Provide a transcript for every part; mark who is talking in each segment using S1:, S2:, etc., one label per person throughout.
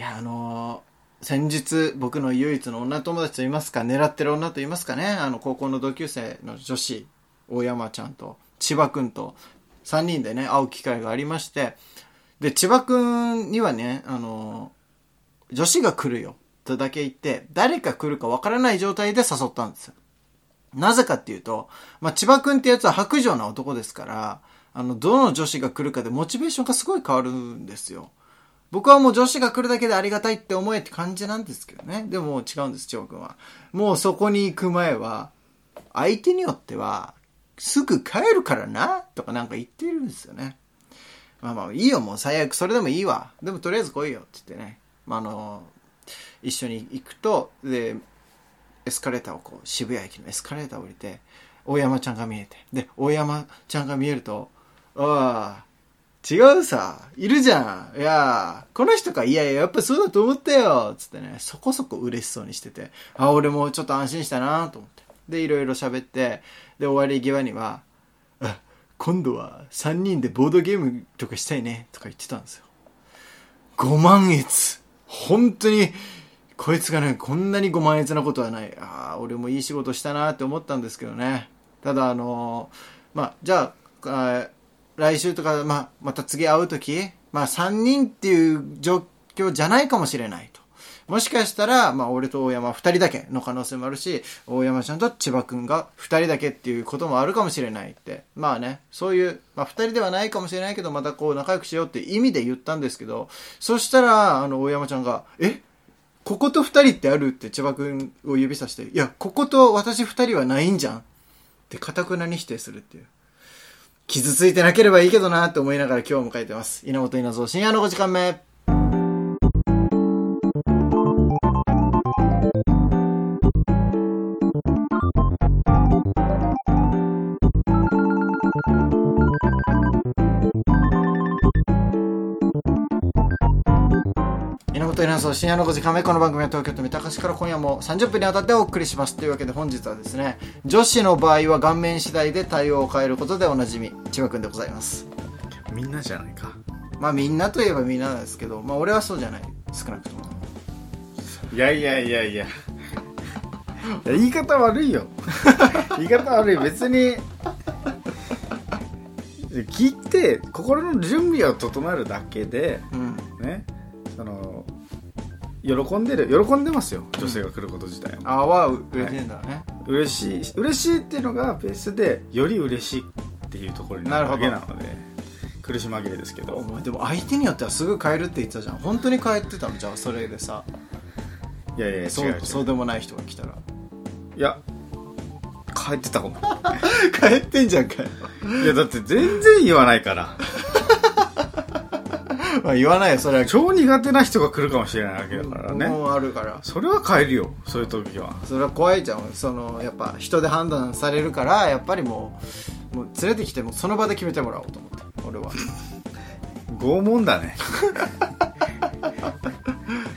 S1: いや、あのー先日僕の唯一の女友達といいますか、狙ってる女といいますかね、あの高校の同級生の女子、大山ちゃんと千葉くんと3人でね、会う機会がありまして、で、千葉くんにはね、あのー女子が来るよ、とだけ言って、誰か来るかわからない状態で誘ったんですよ。なぜかっていうと、まあ、千葉くんってやつは白状な男ですから、あの、どの女子が来るかでモチベーションがすごい変わるんですよ。僕はもう女子が来るだけでありがたいって思えって感じなんですけどね。でも違うんです、千葉くんは。もうそこに行く前は、相手によっては、すぐ帰るからな、とかなんか言ってるんですよね。まあまあ、いいよ、もう最悪、それでもいいわ。でもとりあえず来いよ、って言ってね。まあ、あの、一緒に行くと、で、エスカレーターをこう、渋谷駅のエスカレーターを降りて、大山ちゃんが見えて。で、大山ちゃんが見えると、ああ、違うさ、いるじゃん。いや、この人か、いやいや、やっぱそうだと思ったよ。つってね、そこそこ嬉しそうにしてて、あ、俺もちょっと安心したなと思って。で、いろいろ喋って、で、終わり際には、今度は3人でボードゲームとかしたいね、とか言ってたんですよ。5万円本当に、こいつがね、こんなに5万円なことはない。ああ、俺もいい仕事したなって思ったんですけどね。ただ、あのーまあ、じゃあ、あ来週とか、まあ、また次会うとき、まあ、3人っていう状況じゃないかもしれないと。もしかしたら、まあ、俺と大山2人だけの可能性もあるし、大山ちゃんと千葉くんが2人だけっていうこともあるかもしれないって。まあね、そういう、まあ、2人ではないかもしれないけど、またこう仲良くしようっていう意味で言ったんですけど、そしたら、あの、大山ちゃんが、え？ここと二人ってあるって千葉くんを指さして、いや、ここと私二人はないんじゃんって、かたくなに否定するっていう。傷ついてなければいいけどなって思いながら今日を迎えてます。稲本稲造深夜の5時間目。稲本稲造深夜の5時間目この番組は東京都三鷹市から今夜も30分にわたってお送りします。というわけで本日はですね女子の場合は顔面次第で対応を変えることでおなじみ千葉くんでございます。
S2: みんなじゃないか。
S1: まあみんなといえばみんななんですけどまあ俺はそうじゃない。少なくとも。
S2: いやいやいやいや。いや言い方悪いよ。言い方悪い別に。聞いて心の準備を整えるだけで
S1: うん。
S2: ね。その喜んでる喜んでますよ女性が来ること自体は、
S1: あは嬉しいんだね、
S2: 嬉しい嬉しいっていうのがベースでより嬉しいっていうところになるだけなので苦し紛れですけど。
S1: お前でも相手によってはすぐ変えるって言ってたじゃん。本当に変えてたの？じゃあそれでさ。
S2: いやいや
S1: そう
S2: う
S1: そうでもない人が来たら。
S2: いや帰ってたかも。
S1: 変えてんじゃんかよ。
S2: いやだって全然言わないから
S1: まあ言わないよそれは。
S2: 超苦手な人が来るかもしれないわけだからね。
S1: もうあるから。
S2: それは変えるよそういう時は。
S1: それは怖いじゃん。そのやっぱ人で判断されるからやっぱりもうもう連れてきてもその場で決めてもらおうと思って。俺は。
S2: 拷問だね。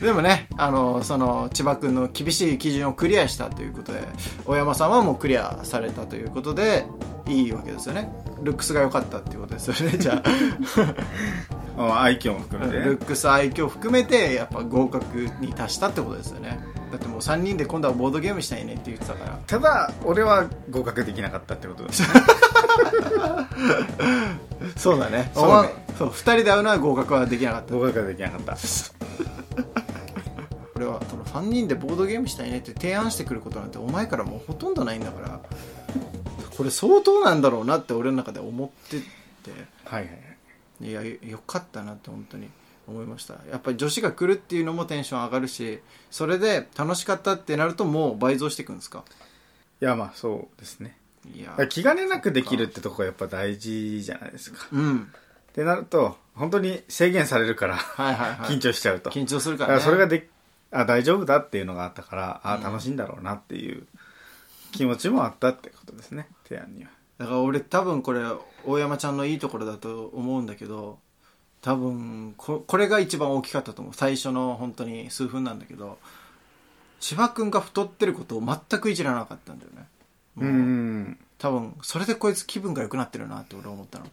S1: でもねあのその千葉君の厳しい基準をクリアしたということで大山さんはもうクリアされたということでいいわけですよね。ルックスが良かったっていうことですよねじゃあ
S2: あ愛嬌も含めて。ね
S1: ルックス愛嬌含めてやっぱ合格に達したってことですよね。だってもう3人で今度はボードゲームしたいねって言ってたから。
S2: ただ俺は合格できなかったってことです。
S1: そうだ ね。
S2: そうね。
S1: そう2人で会うのは合格はできなかった。
S2: 合格できなかった。
S1: 俺はその3人でボードゲームしたいねって提案してくることなんてお前からもうほとんどないんだからこれ相当なんだろうなって俺の中で思ってて。
S2: はいはいはい
S1: いやよよかったなって本当に思いました。やっぱり女子が来るっていうのもテンション上がるしそれで楽しかったってなるともう倍増していくんですか？
S2: いやまあそうですね。
S1: いや
S2: 気兼ねなくできるってとこがやっぱ大事じゃないですか。
S1: うん。
S2: ってなると本当に制限されるから
S1: はいはいはい。
S2: 緊張しちゃうと、
S1: 緊張するか
S2: らら
S1: ね
S2: それがであ大丈夫だっていうのがあったからあ
S1: うん。
S2: 楽しいんだろうなっていう気持ちもあったってことですね。提案には
S1: だから俺多分これ大山ちゃんのいいところだと思うんだけど多分ここれが一番大きかったと思う。最初の本当に数分なんだけど千葉君が太ってることを全くいじらなかったんだよね。もう
S2: うん
S1: 多分それでこいつ気分が良くなってるなって俺は思ったの。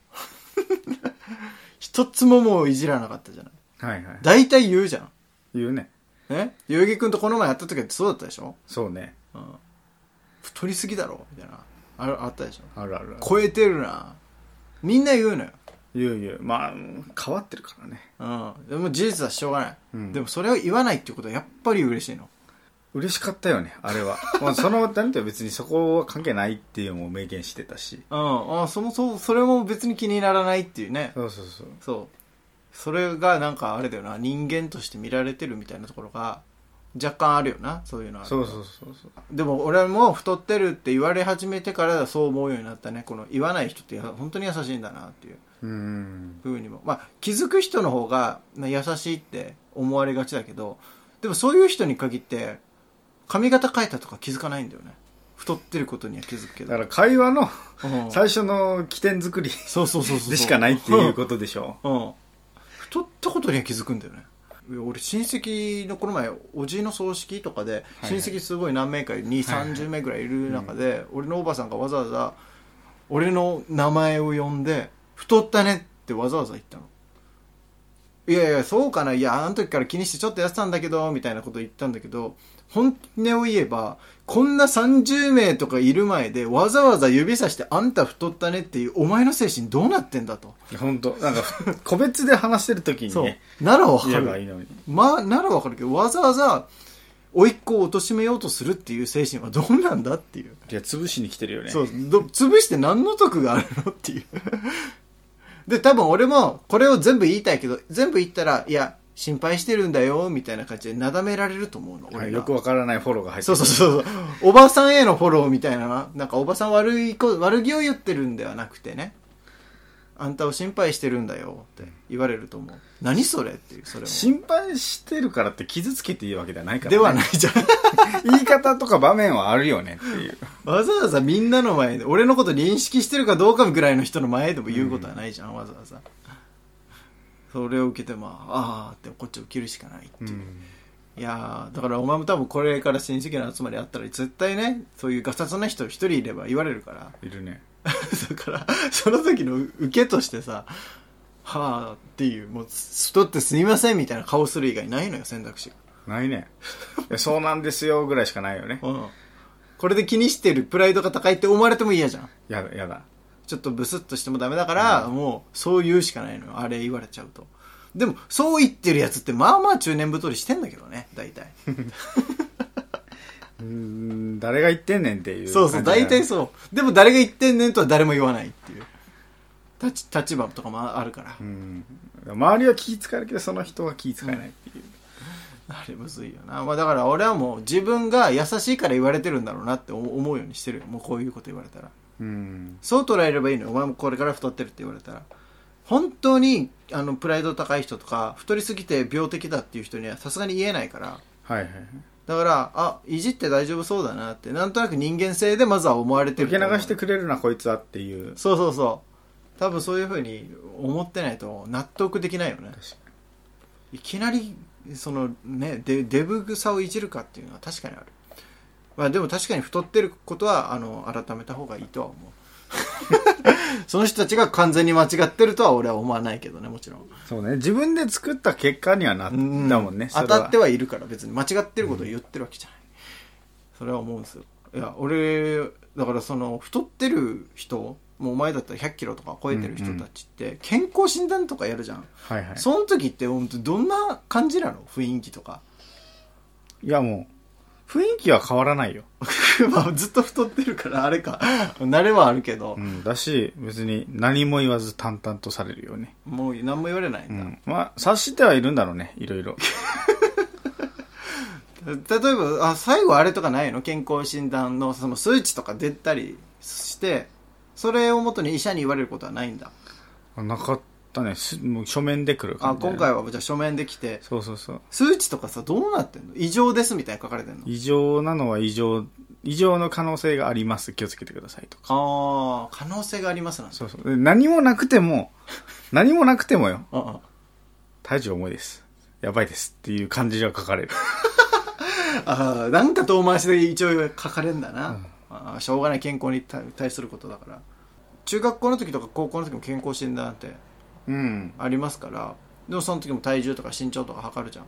S1: 一つももういじらなかったじゃない。
S2: はいはい。
S1: 大体言うじゃん。
S2: 言うね。
S1: え？代々木くんとこの前やった時ってそうだったでしょ？
S2: そうね。
S1: うん。太りすぎだろ？みたいな。あるあったでしょ
S2: あるあるある
S1: 超えてるな。みんな言うのよ。
S2: 言う言うまあ変わってるからね
S1: うん。でも事実はしょうがない。
S2: うん
S1: でもそれを言わないっていうことはやっぱり嬉しいの。
S2: 嬉しかったよねあれは まあそのなんて別にそこは関係ないっていうのも明言してたし
S1: うん。あそもそも、それも別に気にならないっていうね。
S2: そうそうそう
S1: そう。それがなんかあれだよな、人間として見られてるみたいなところが若干あるよな、そういうのは。
S2: そうそうそうそう
S1: でも俺も太ってるって言われ始めてからそう思うようになったね。この言わない人ってや本当に優しいんだなっていう
S2: うん
S1: ふうにも。まあ気づく人の方がまあ優しいって思われがちだけど、でもそういう人に限って髪型変えたとか気づかないんだよね。太ってることには気づくけど。
S2: だから会話の
S1: うん
S2: 最初の起点作り
S1: そうそうそうそう。
S2: でしかないっていうことでしょ
S1: うん。太ったことには気づくんだよね。俺親戚のこの前おじいの葬式とかで
S2: はい
S1: 親戚すごい何名か2、
S2: はい
S1: 30名ぐらいいる中で、俺のおばさんがわざわざ俺の名前を呼んで「太ったね」ってわざわざ言ったの。いやいやそうかな。いやあの時から気にしてちょっとやってたんだけどみたいなこと言ったんだけど本音を言えばこんな30名とかいる前でわざわざ指さして「あんた太ったね」っていうお前の精神どうなってんだと。
S2: 本当なんか個別で話してる時に
S1: そう。
S2: ね
S1: ならわかる。
S2: いのに。
S1: まあならわかるけどわざわざ甥っ子を貶めようとするっていう精神はどうなんだっていう。
S2: いや潰しに来てるよね。
S1: そう。ど潰して何の得があるのっていう。で多分俺もこれを全部言いたいけど全部言ったらいや心配してるんだよみたいな感じでなだめられると思うの
S2: よくわからないフォローが入って
S1: そうそうそうそう。おばさんへのフォローみたいなななんかおばさん悪い子悪気を言ってるんではなくてね。あんたを心配してるんだよって言われると思う。何それっていうそれも。
S2: 心配してるからって傷つけていいわけではないから、ね、
S1: ではないじゃん。
S2: 言い方とか場面はあるよねっていう。
S1: わざわざみんなの前で俺のこと認識してるかどうかぐらいの人の前でも言うことはないじゃん、わざわざそれを受けてまああーってこっちを切るしかないっていう、いやーだからお前も多分これから親戚の集まりあったら絶対ねそういうガサツな人一人いれば言われるから。
S2: いるね。
S1: だからその時の受けとしてさはあっていうもう太ってすいませんみたいな顔する以外ないのよ選択肢が。
S2: ないね。そうなんですよぐらいしかないよね。
S1: うん。これで気にしてるプライドが高いって思われても嫌じゃん。
S2: やだやだ
S1: ちょっとブスッとしてもダメだから、もうそう言うしかないのよ。あれ言われちゃうと。でもそう言ってるやつってまあまあ中年太りしてんだけどね大体。
S2: うーん誰が言ってんねんっていう
S1: そうそう大体そう。でも誰が言ってんねんとは誰も言わないっていう。立ち立場とかもあるから、
S2: うん。周りは気使えるけどその人は気使えないっていう、
S1: あれむずいよな、まあ、だから俺はもう自分が優しいから言われてるんだろうなって思思うようにしてるよ。もうこういうこと言われたら
S2: うん。
S1: そう捉えればいいのよ。お前もこれから太ってるって言われたら。本当にあのプライド高い人とか太りすぎて病的だっていう人にはさすがに言えないから。
S2: はいはいはい。
S1: だからあいじって大丈夫そうだなって。なんとなく人間性でまずは思われてる
S2: 受け流してくれるなこいつはっていう。
S1: そうそうそう。多分そういうふうに思ってないと納得できないよね。いきなりそのねデデブ草をいじるかっていうのは確かにあるまあでも確かに太ってることはあの改めた方がいいとは思う。その人たちが完全に間違ってるとは俺は思わないけどねもちろん。
S2: そうね。自分で作った結果にはなったもんね、
S1: 当たってはいるから別に。間違ってることを言ってるわけじゃない、それは思うんですよ。いや俺だからその太ってる人もうお前だったら100キロとか超えてる人たちって健康診断とかやるじゃん、
S2: はいはい。
S1: その時って本当どんな感じなの？雰囲気とか。
S2: いやもう雰囲気は変わらないよ、
S1: まあずっと太ってるからあれか。慣れはあるけど。
S2: う、ん、だし別に何も言わず淡々とされるよね。
S1: もう何も言われないんだ、
S2: うん。まあ察してはいるんだろうねいろいろ。
S1: 例えばあ最後あれとかないの？健康診断のその数値とか出たりしてそれをもとに医者に言われることはないんだ。
S2: あなかったねすもう書面で来る
S1: あ
S2: 感じ
S1: 今回はじゃあ書面で来て。
S2: そうそうそう。
S1: 数値とかさどうなってんの？異常ですみたいに書かれてんの？
S2: 異常なのは異常異常の可能性があります。気をつけてくださいとか。
S1: ああ可能性がありますなんて。
S2: そうそう。で何もなくても 何もなくてもよ。
S1: あ
S2: 体重重いです。やばいですっていう感じが書かれる。
S1: ああなんか遠回しで一応書かれんだな、あーしょうがない健康に対対することだから。中学校の時とか高校の時も健康診断って
S2: うん。
S1: ありますから。でもその時も体重とか身長とか測るじゃん。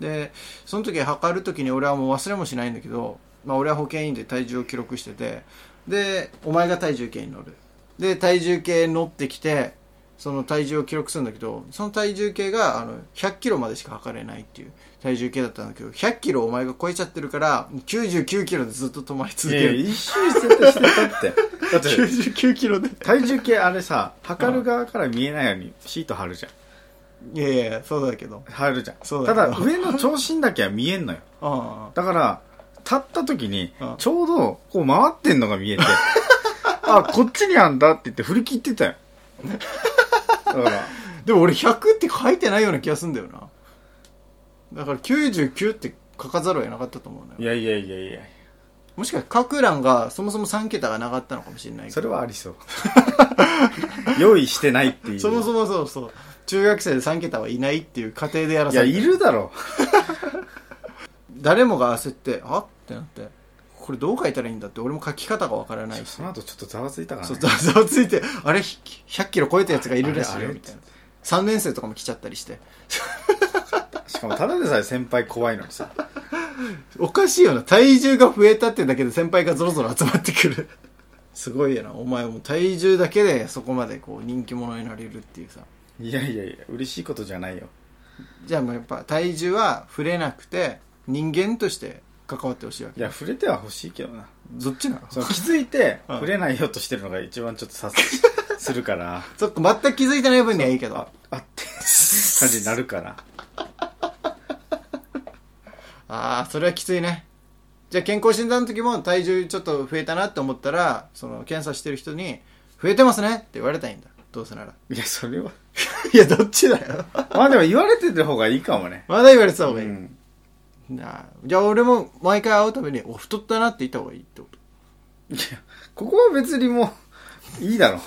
S1: でその時測る時に俺はもう忘れもしないんだけど、まあ、俺は保健員で体重を記録しててでお前が体重計に乗る。で体重計乗ってきてその体重を記録するんだけどその体重計があの100キロまでしか測れないっていう体重計だったんだけど100キロお前が超えちゃってるから99キロでずっと止まり続
S2: い
S1: ける
S2: や一周してたってだって
S1: 99キロで。
S2: 体重計あれさ測る側から見えないようにシート貼るじゃん。
S1: いやいやそうだけど。
S2: 貼るじゃん。
S1: そうだ
S2: ただ上の長身だけは見えんのよ。
S1: あ
S2: だから立った時に
S1: うん
S2: ちょうどこう回ってんのが見えて あこっちにあんだって言って振り切ってたよ。だから。
S1: あでも俺100って書いてないような気がするんだよな。だから99って書かざるを得なかったと思うのよ。
S2: いやいやいやいや
S1: もしかして書く欄がそもそも3桁がなかったのかもしれない
S2: それはありそう。用意してないっていう。
S1: そもそもそうそう。中学生で3桁はいないっていう過程でやら
S2: いや
S1: されて
S2: いるだろ。
S1: 誰もが焦ってあってなって。これどう書いたらいいんだって俺も書き方がわからないし。
S2: その後ちょっとざわついたから
S1: そう
S2: ね
S1: ざざわついてあれひ100キロ超えたやつがいるらしいよみたいな3年生とかも来ちゃったりして。
S2: しかもただでさえ先輩怖いのにさ
S1: おかしいよな。体重が増えたってだけで先輩がゾロゾロ集まってくる。すごいよな。お前も体重だけでそこまでこう人気者になれるっていうさ。
S2: いやいやいや嬉しいことじゃないよ。
S1: じゃあもうやっぱ体重は触れなくて人間として関わってほしいわけ。
S2: いや触れては欲しいけどな。
S1: どっちなの？
S2: その気づいて
S1: うん。
S2: 触れないようとしてるのが一番ちょっとさするから
S1: そっか全く気づいてない分にはいいけど
S2: ああって感じになるから
S1: ああそれはきついね。じゃあ健康診断の時も体重ちょっと増えたなって思ったらその検査してる人に「増えてますね」って言われたいんだ。どうせなら。
S2: いやそれは。
S1: いやどっちだよ。
S2: まあでも言われてた方がいいかもね。
S1: まだ言われてた方がいい、
S2: うん。
S1: なあじゃあ俺も毎回会うたびに「お太ったな」って言った方がいいってこと。
S2: いやここは別にもういいだろ。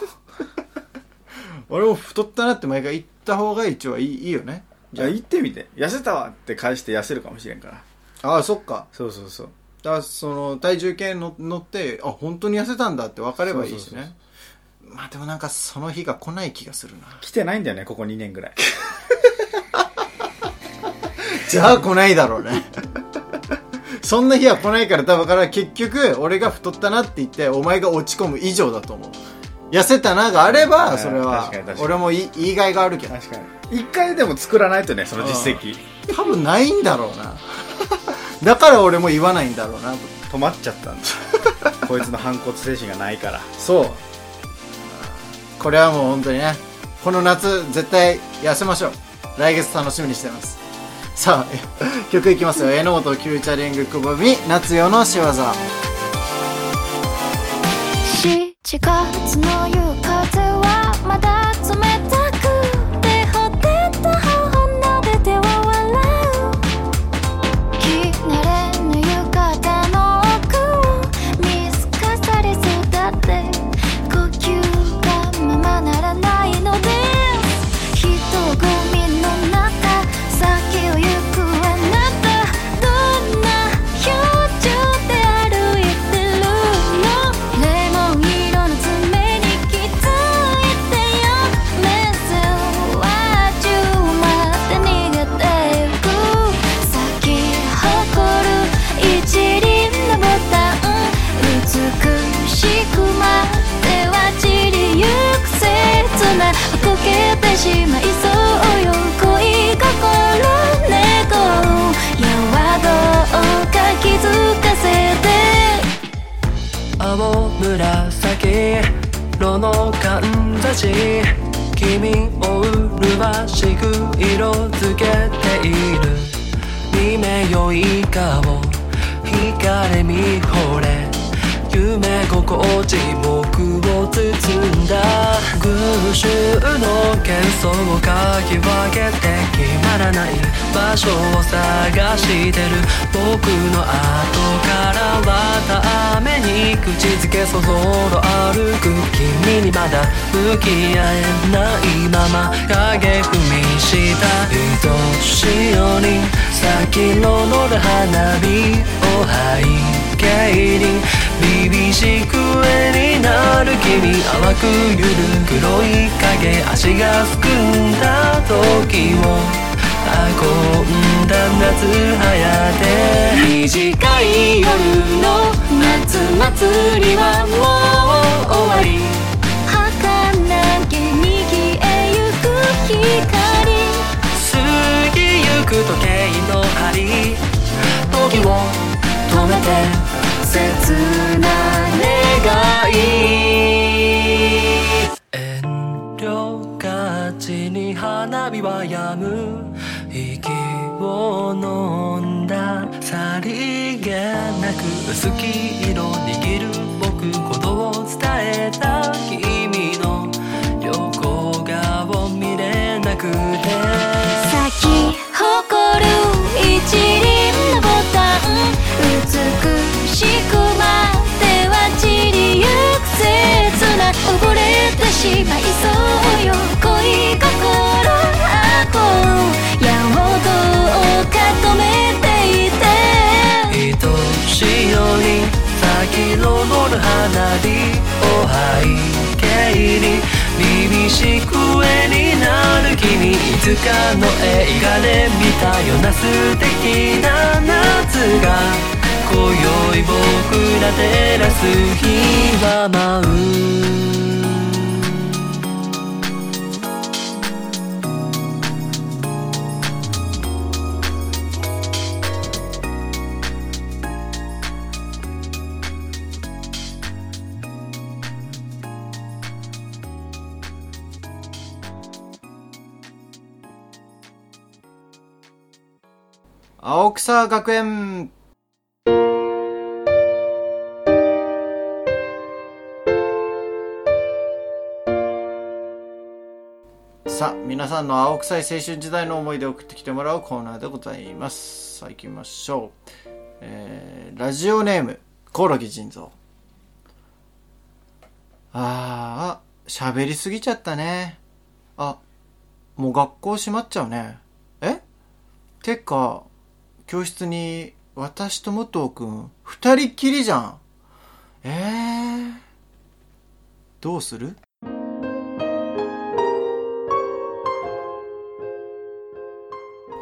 S1: 俺も太ったなって毎回言った方が一応はいいいいよね。
S2: じゃあ行ってみて。痩せたわって返して痩せるかもしれんから
S1: ああそっか。
S2: そうそうそう。
S1: だからその体重計の乗ってあ本当に痩せたんだって分かればいいしね。まあでもなんかその日が来ない気がするな。
S2: 来てないんだよねここ2年ぐらい。
S1: じゃあ来ないだろうね。そんな日は来ないから多分から結局俺が太ったなって言ってお前が落ち込む以上だと思う。痩せたながあれ
S2: うん
S1: ばそれは俺も言い言いがいがあるけど。
S2: 確かに。一回でも作らないとねその実績。
S1: 多分ないんだろうなだから俺も言わないんだろうな。
S2: 止まっちゃったんだ。こいつの反骨精神がないから。
S1: そう。これはもう本当にね。この夏絶対痩せましょう。来月楽しみにしてます。さあ 曲いきますよ。榎本フューチャリングくぼみ夏夜の仕業。
S3: 7月の夕をかき
S4: 分けて決まらない場所を探してる。僕の後からはために口づけそぞろ歩く君にまだ向き合えない。まま影踏みした愛しように先の乗る花火を背景に凛々しく絵になる君淡くゆる黒い影足がすくんだ時を運んだ夏早で短い夜の夏祭りはもう終わり。
S3: 儚げに消えゆく光
S4: 過ぎゆく時計の針。時を止めて。切な願い。遠慮がちに花火は止む。息を飲んだ。さりげなく
S3: 好き
S4: つかの映画で見たような素敵な夏が今宵僕ら照らす日は舞う
S1: 青草学園。さあ皆さんの青臭い青春時代の思い出を送ってきてもらうコーナーでございます。さあ行きましょう、えー、ラジオネームコオロギ腎臓。あー喋りすぎちゃったね。あもう学校閉まっちゃうね。え？てか教室に私と武藤くん二人っきりじゃん。えー、どうする？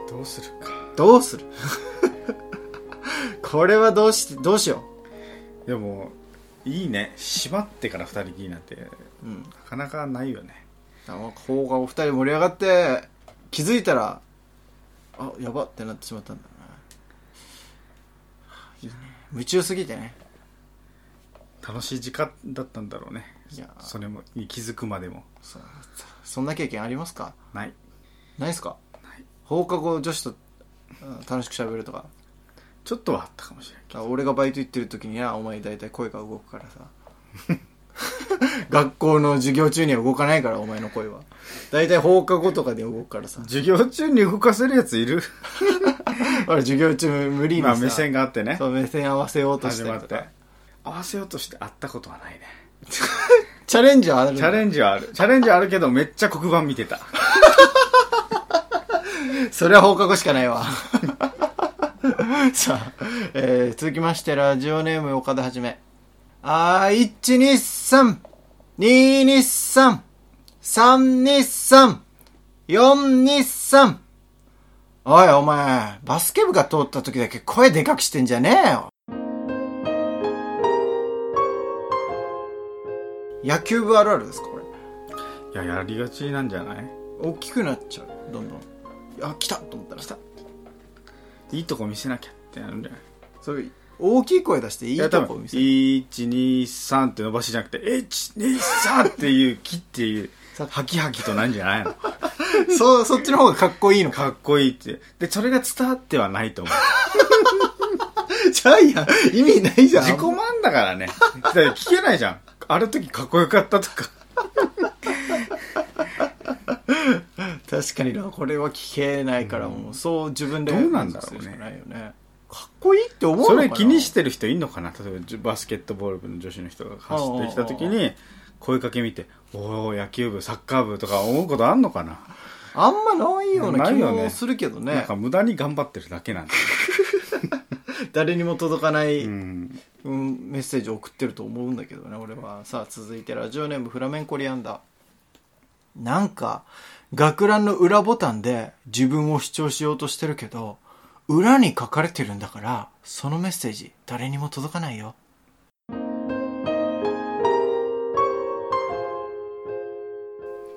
S2: どうするか。
S1: どうする？これはどうしどうしよ
S2: でもいいね。閉まってから二人きりなんて
S1: ううん。
S2: なかなかないよね。
S1: なんか方がお二人盛り上がって気づいたらあやばってなってしまったんだ。ないいね。夢中すぎてね。
S2: 楽しい時間だったんだろうね。
S1: いや。
S2: それもに気づくまでも。
S1: そそんな経験ありますか？
S2: ない。
S1: ないっすか？
S2: ない。
S1: 放課後女子とうん楽しく喋るとか。
S2: ちょっとはあったかもしれんけ
S1: あ俺がバイト行ってる時にはお前大体声が動くからさ。学校の授業中には動かないからお前の声は。大体放課後とかで動くからさ。
S2: ど授業中に動かせるやついる？
S1: 俺授業中無理にさ、
S2: まあ目線があってね。
S1: そう目線合わせようとして
S2: 始まって合わせようとして会ったことはないね。
S1: チャレンジはある
S2: チャレンジはある。チャレンジはあるけどめっちゃ黒板見てた。
S1: それは放課後しかないわ。さあ、えー続きましてラジオネーム岡田はじめ。あー123 223 323 423おいお前バスケ部が通った時だけ声でかくしてんじゃねえよ。野球部あるあるですかこれ？
S2: いややりがちなんじゃない？
S1: 大きくなっちゃうどんどん。あ来たと思ったら。来た。
S2: いいとこ見せなきゃってなるんじゃない
S1: そういう大きい声出していいとこ見せる
S2: 123って伸ばしじゃなくて123っていう木っていうハキハキとなんじゃないの？
S1: そうそっちの方がかっこいいのか。
S2: かっこいいって。でそれが伝わってはないと思う。
S1: じゃあいや意味ないじゃん。
S2: 自己満だからね。だから聞けないじゃん。ある時かっこよかったとか。
S1: 確かにな。これは聞けないからもうそう自分で
S2: どうなんだろうね。
S1: ね。かっこいいって思うのかな？
S2: それ気にしてる人いんのかな？例えばバスケットボール部の女子の人が走ってきた時に声かけ見て「おお野球部サッカー部」とか思うことあんのかな？
S1: あんまないような気もするけどね。
S2: なんか無駄に頑張ってるだけなんだ
S1: 誰にも届かない、
S2: う
S1: うん
S2: ん
S1: メッセージを送ってると思うんだけどね俺は。さあ続いてラジオネームフラメンコリアンダー。なんか学ランの裏ボタンで自分を主張しようとしてるけど裏に書かれてるんだから、そのメッセージ、誰にも届かないよ。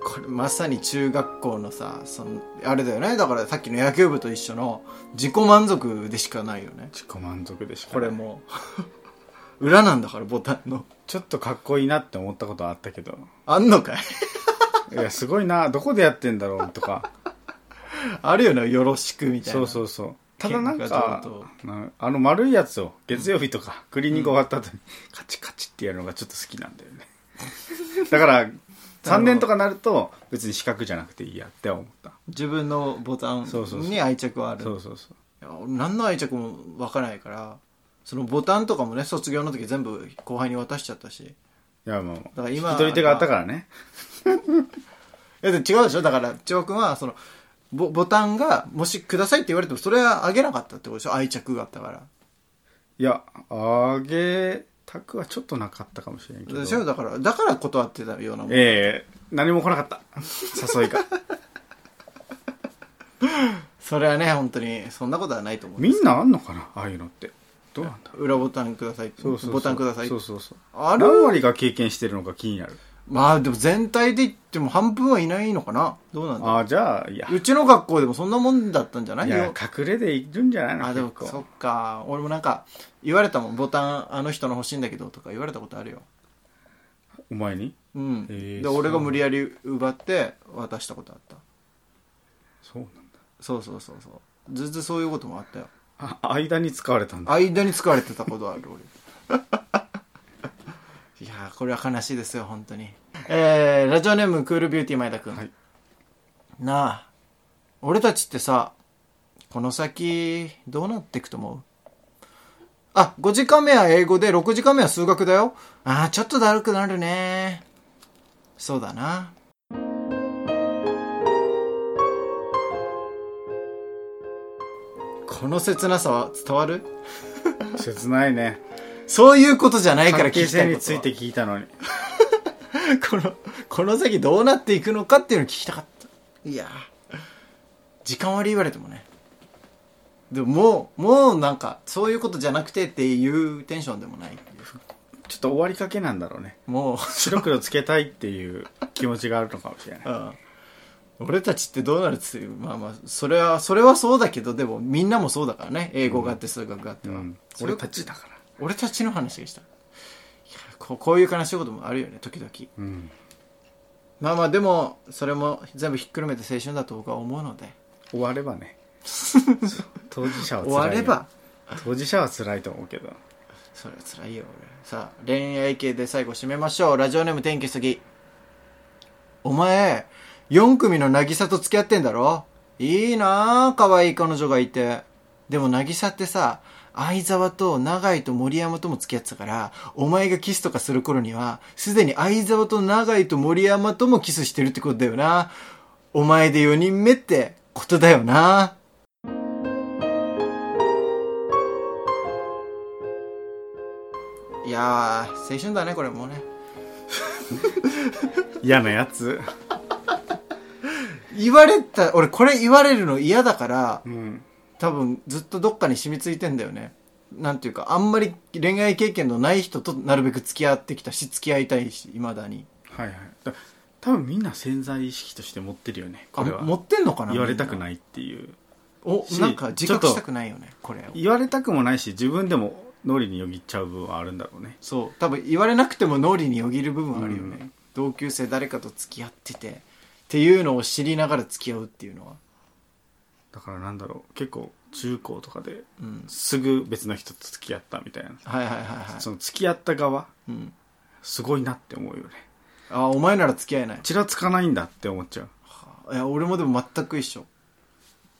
S1: これまさに中学校のさ、その、あれだよね。だからさっきの野球部と一緒の自己満足でしかないよね。
S2: 自己満足でしか
S1: これも。裏なんだから、ボタンの。
S2: ちょっとかっこいいなって思ったことはあったけど
S1: あんのかい？
S2: いやすごいなどこでやってんだろうとか
S1: あるよね、よろしくみたいな。
S2: そうそうそうただなんかあの丸いやつを月曜日とかクリーニング終わった後にカチカチってやるのがちょっと好きなんだよね だから3年とかなると別に四角じゃなくていいやって思った。
S1: 自分のボタンに愛着はある。
S2: そうそうそう。
S1: いや俺何の愛着もわからないから、そのボタンとかもね、卒業の時全部後輩に渡しちゃったし。い
S2: いやもう
S1: から今
S2: 引き取り手があったからね。
S1: や、で違うでしょ？だから、千葉君は、その、ボボタンが、もしくださいって言われても、それはあげなかったってことでしょ？愛着があったから。
S2: いやあげたくはちょっとなかったかもしれんけど。
S1: でしょだから、だから断ってたようなもん。
S2: ええ何も来なかった。誘いが。
S1: それはね、本当に、そんなことはないと思う。
S2: みんなあんのかな？ああいうのって。どうなんだ
S1: 裏ボタンください
S2: そうそう
S1: ボタンください
S2: そうそうそう。
S1: ある
S2: 何割が経験してるのか気になる
S1: まあでも全体で言っても半分はいないのかな。どうなんだ
S2: ああじゃあいや。
S1: うちの学校でもそんなもんだったんじゃない
S2: いや
S1: よ
S2: 隠れでいるんじゃないの？
S1: あでもそっか。俺もなんか言われたもん。ボタンあの人の欲しいんだけどとか言われたことあるよ。
S2: お前に？
S1: うん、で俺が無理やり奪って渡したことあった。
S2: そうなんだ。
S1: そうそうそうそう。ずっとそういうこともあったよ。
S2: あ間に使われたんだ。
S1: 間に使われてたことある俺。いこれは悲しいですよ本当に。えー、ラジオネームクールビューティー前田君、
S2: はい。
S1: なあ俺たちってさこの先どうなっていくと思う？あ5時間目は英語で6時間目は数学だよ。あーちょっとだるくなるね。そうだな。この切なさは伝わる？
S2: 切ないね
S1: そういうことじゃないから聞きたい
S2: について聞いたのに
S1: この、この先どうなっていくのかっていうのを聞きたかった。いやー時間割り言われてもね。でももう、もうなんか、そういうことじゃなくてっていうテンションでもない。
S2: ちょっと終わりかけなんだろうね
S1: もう、
S2: 白黒つけたいっていう気持ちがあるのかもしれない
S1: うん俺たちってどうなるっていう、まあまあ、それは、それはそうだけど、でもみんなもそうだからね。英語があって数学があっては。
S2: うん
S1: それ
S2: 俺たちだから
S1: 俺たちの話でした。いやこうこういう悲しいこともあるよね、時々。
S2: うん。
S1: まあまあ、でも、それも全部ひっくるめて青春だと僕は思うので。
S2: 終わればね。当事者は辛い
S1: 終
S2: よ
S1: われば、
S2: 当事者は辛いと思うけど。
S1: それは辛いよ俺。さあ恋愛系で最後締めましょう。ラジオネーム天気すぎ。お前4組の渚と付き合ってんだろ？いいなあ可愛い彼女がいて。でも渚ってさ相沢と永井と森山とも付き合ってたからお前がキスとかする頃にはすでに相沢と永井と森山ともキスしてるってことだよな。お前で4人目ってことだよな。いやー青春だねこれもうね。
S2: 嫌なやつ。
S1: 言われた俺これ言われるの嫌だから
S2: うん
S1: 多分ずっとどっかに染みついてんだよね。なんていうかあんまり恋愛経験のない人となるべく付き合ってきたし付き合いたいしいまだに。
S2: はいはい。だ多分みんな潜在意識として持ってるよねこれは。
S1: あ持ってんのかな
S2: 言われたく
S1: い
S2: ないっていう。
S1: お
S2: し
S1: なんか自覚したくないよねこれを。
S2: 言われたくもないし自分でも脳裏によぎっちゃう部分はあるんだろうね。
S1: そう。多分言われなくても脳裏によぎる部分はあるよね、
S2: うん。
S1: 同級生誰かと付き合っててっていうのを知りながら付き合うっていうのは
S2: だからなんだろう結構中高とかで
S1: うん。
S2: すぐ別の人と付き合ったみたいな。
S1: はいはいはいはい。
S2: その付き合った側
S1: うん。
S2: すごいなって思うよね。
S1: あお前なら付き合えない。
S2: ちらつかないんだって思っちゃう。
S1: いや俺もでも全く一緒。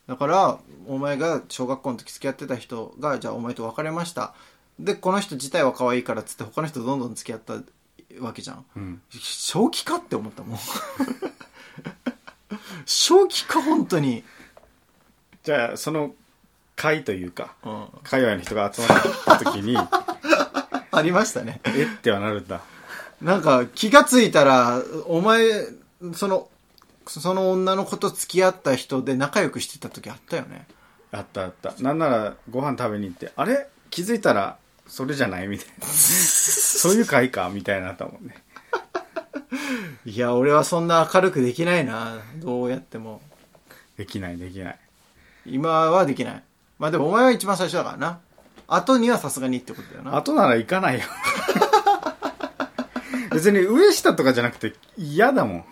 S1: だからお前が小学校の時付き合ってた人がじゃあお前と別れました。でこの人自体は可愛いからっつって他の人とどんどん付き合ったわけじゃん。
S2: うん。
S1: 正気かって思ったもん。正気か本当に
S2: じゃあその会というか
S1: うん。
S2: 界隈の人が集まった時に
S1: ありましたね。
S2: えってはなるんだ。
S1: なんか気がついたらお前そのその女の子と付き合った人で仲良くしてた時あったよね。
S2: あったあった。なんならご飯食べに行ってあれ？気づいたらそれじゃない？みたいな。そういう回か？みたいになったもんね。
S1: いや俺はそんな明るくできないな。どうやっても。
S2: できないできない
S1: 今はできない。まあでもお前は一番最初だからな。後にはさすがにってことだよな。
S2: 後なら行かないよ。別に上下とかじゃなくて嫌だもん。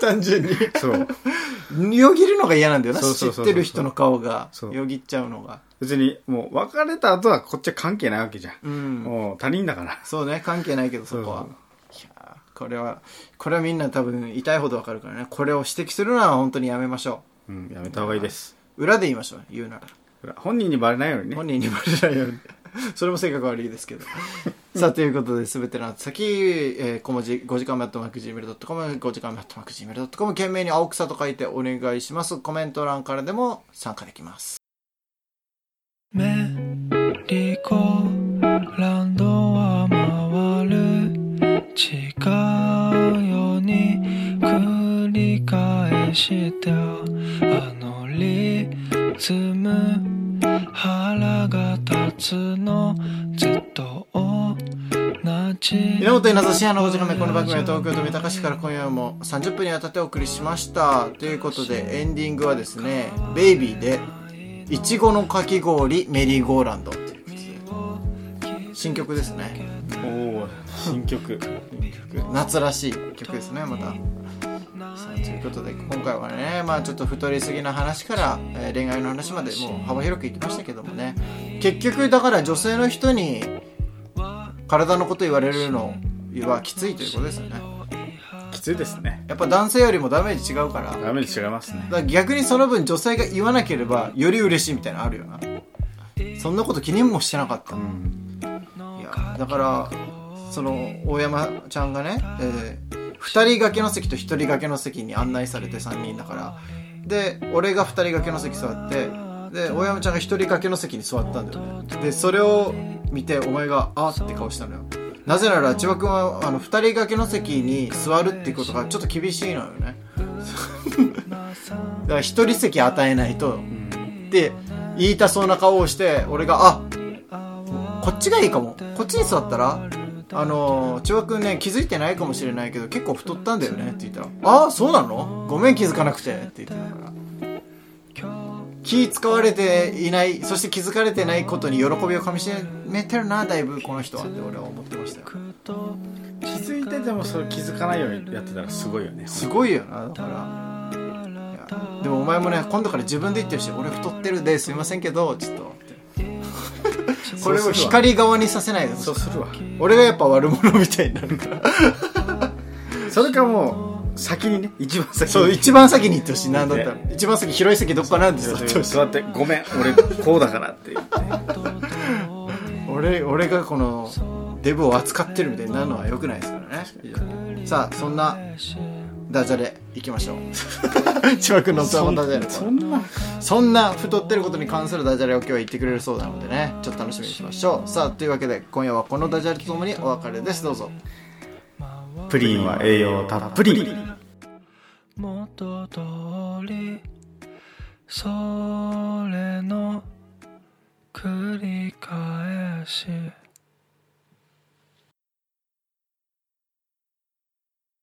S1: 単純に。
S2: そう。
S1: よぎるのが嫌なんだよな。知
S2: そうそうそうそう。
S1: ってる人の顔が。
S2: そう。
S1: よぎっちゃうのが。
S2: 別にもう別れた後はこっちは関係ないわけじゃん、
S1: うん。
S2: もう他人だから。
S1: そうね。関係ないけどそこは
S2: そう
S1: いやーこれはこれはみんな多分痛いほどわかるからね。これを指摘するのは本当にやめましょ
S2: う。んやめた方がいいです。
S1: う裏で言いましょう言うなら。
S2: 本人にバレないようにね。
S1: 本人にバレないように。それも性格悪いですけど。さあということで全ての先、えー小文字5時間目アットマーク Gmail.com 5時間目アットマーク Gmail.com 懸命に青草と書いてお願いします。コメント欄からでも参加できます。
S4: メ返してあのリズム腹が立つのずっと同じ
S1: 源稲造深夜の5時間目この番組は東京都三鷹市から今夜も30分にわたってお送りしました。ということでエンディングはですね「ベイビーでいちごのかき氷メリーゴーランド」新曲ですね。
S2: おお新曲。
S1: 夏らしい曲ですねまたさあということで今回はねまあちょっと太りすぎな話から、えー恋愛の話までもう幅広くいきましたけどもね。結局だから女性の人に体のこと言われるのはきついということですよね。
S2: きついですね。
S1: やっぱ男性よりもダメージ違うから。
S2: ダメージ違いますね。
S1: ら逆にその分女性が言わなければより嬉しいみたいなのあるよな。そんなこと気にもしてなかった、
S2: うん。
S1: いやだからその大山ちゃんがね、えー、2人掛けの席と1人掛けの席に案内されて3人だから。で俺が2人掛けの席座ってで大山ちゃんが1人掛けの席に座ったんだよね。でそれを見てお前が「あっ」って顔したのよ。なぜなら千葉君はあの2人掛けの席に座るっていうことがちょっと厳しいのよね。だから1人席与えないと。で言いたそうな顔をして俺が「あこっちがいいかも。こっちに座ったらあの千葉君ね気づいてないかもしれないけど結構太ったんだよねって言ったら「ああそうなの？ごめん気づかなくて」って言ってた。から気使われていないそして気づかれてないことに喜びをかみしめてるなだいぶこの人はって俺は思ってましたよ。
S2: 気づいててもそれ気づかないようにやってたらすごいよね
S1: すごいよなだから。でもお前もね今度から自分で言ってるし俺太ってるですいませんけどちょっとこれを光側にさせないでほしい。
S2: そうするわ。
S1: 俺がやっぱ悪者みたいになるから。
S2: それかもう先にね一番先に。
S1: そう一番先に行ってほしいな。んだったら。一番先広い席どっかなんですよ
S2: 座ってごめん俺こうだからって言って
S1: 俺俺がこのデブを扱ってるみたいになるのは良くないですからねさあそんなダジャレいきましょう。千葉君のそのダジャレ。
S2: そんな
S1: そんな。太ってることに関するダジャレを今日は言ってくれるそうなのでねちょっと楽しみにしましょう。さあというわけで今夜はこのダジャレとともにお別れです。どうぞ。
S2: プリンは栄養たっぷり。
S4: 元通りそれの繰り返し